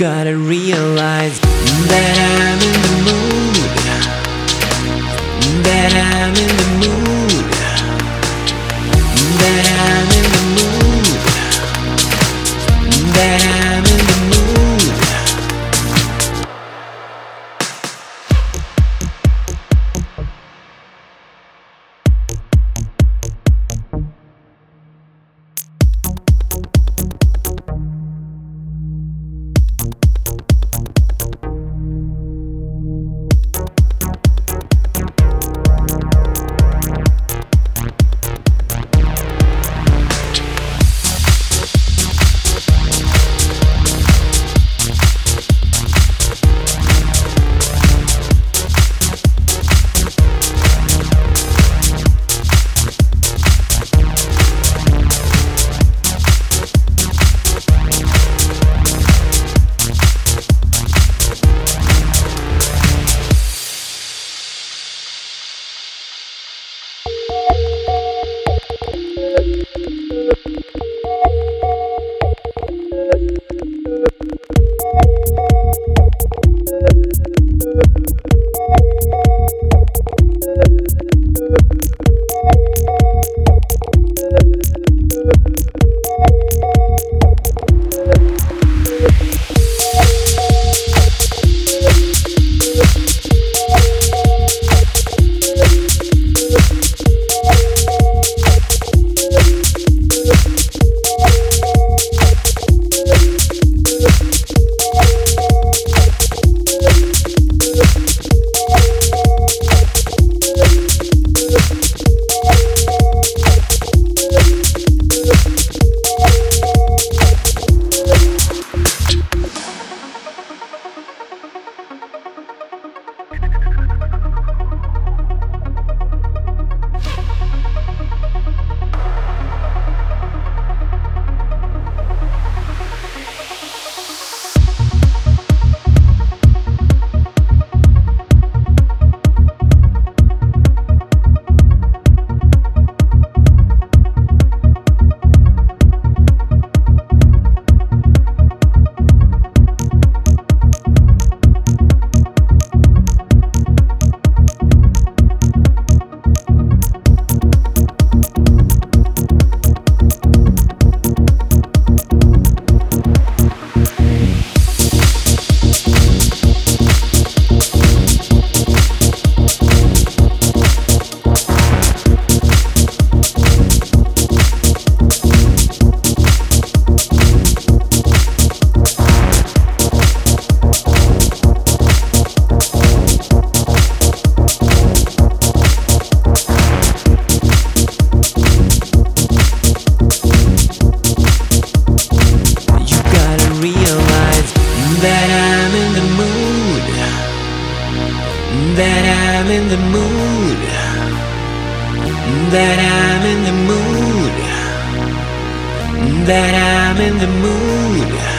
gotta realize that I'm in the mood. That I'm in in the mood. That I'm in the mood. That I'm in the mood.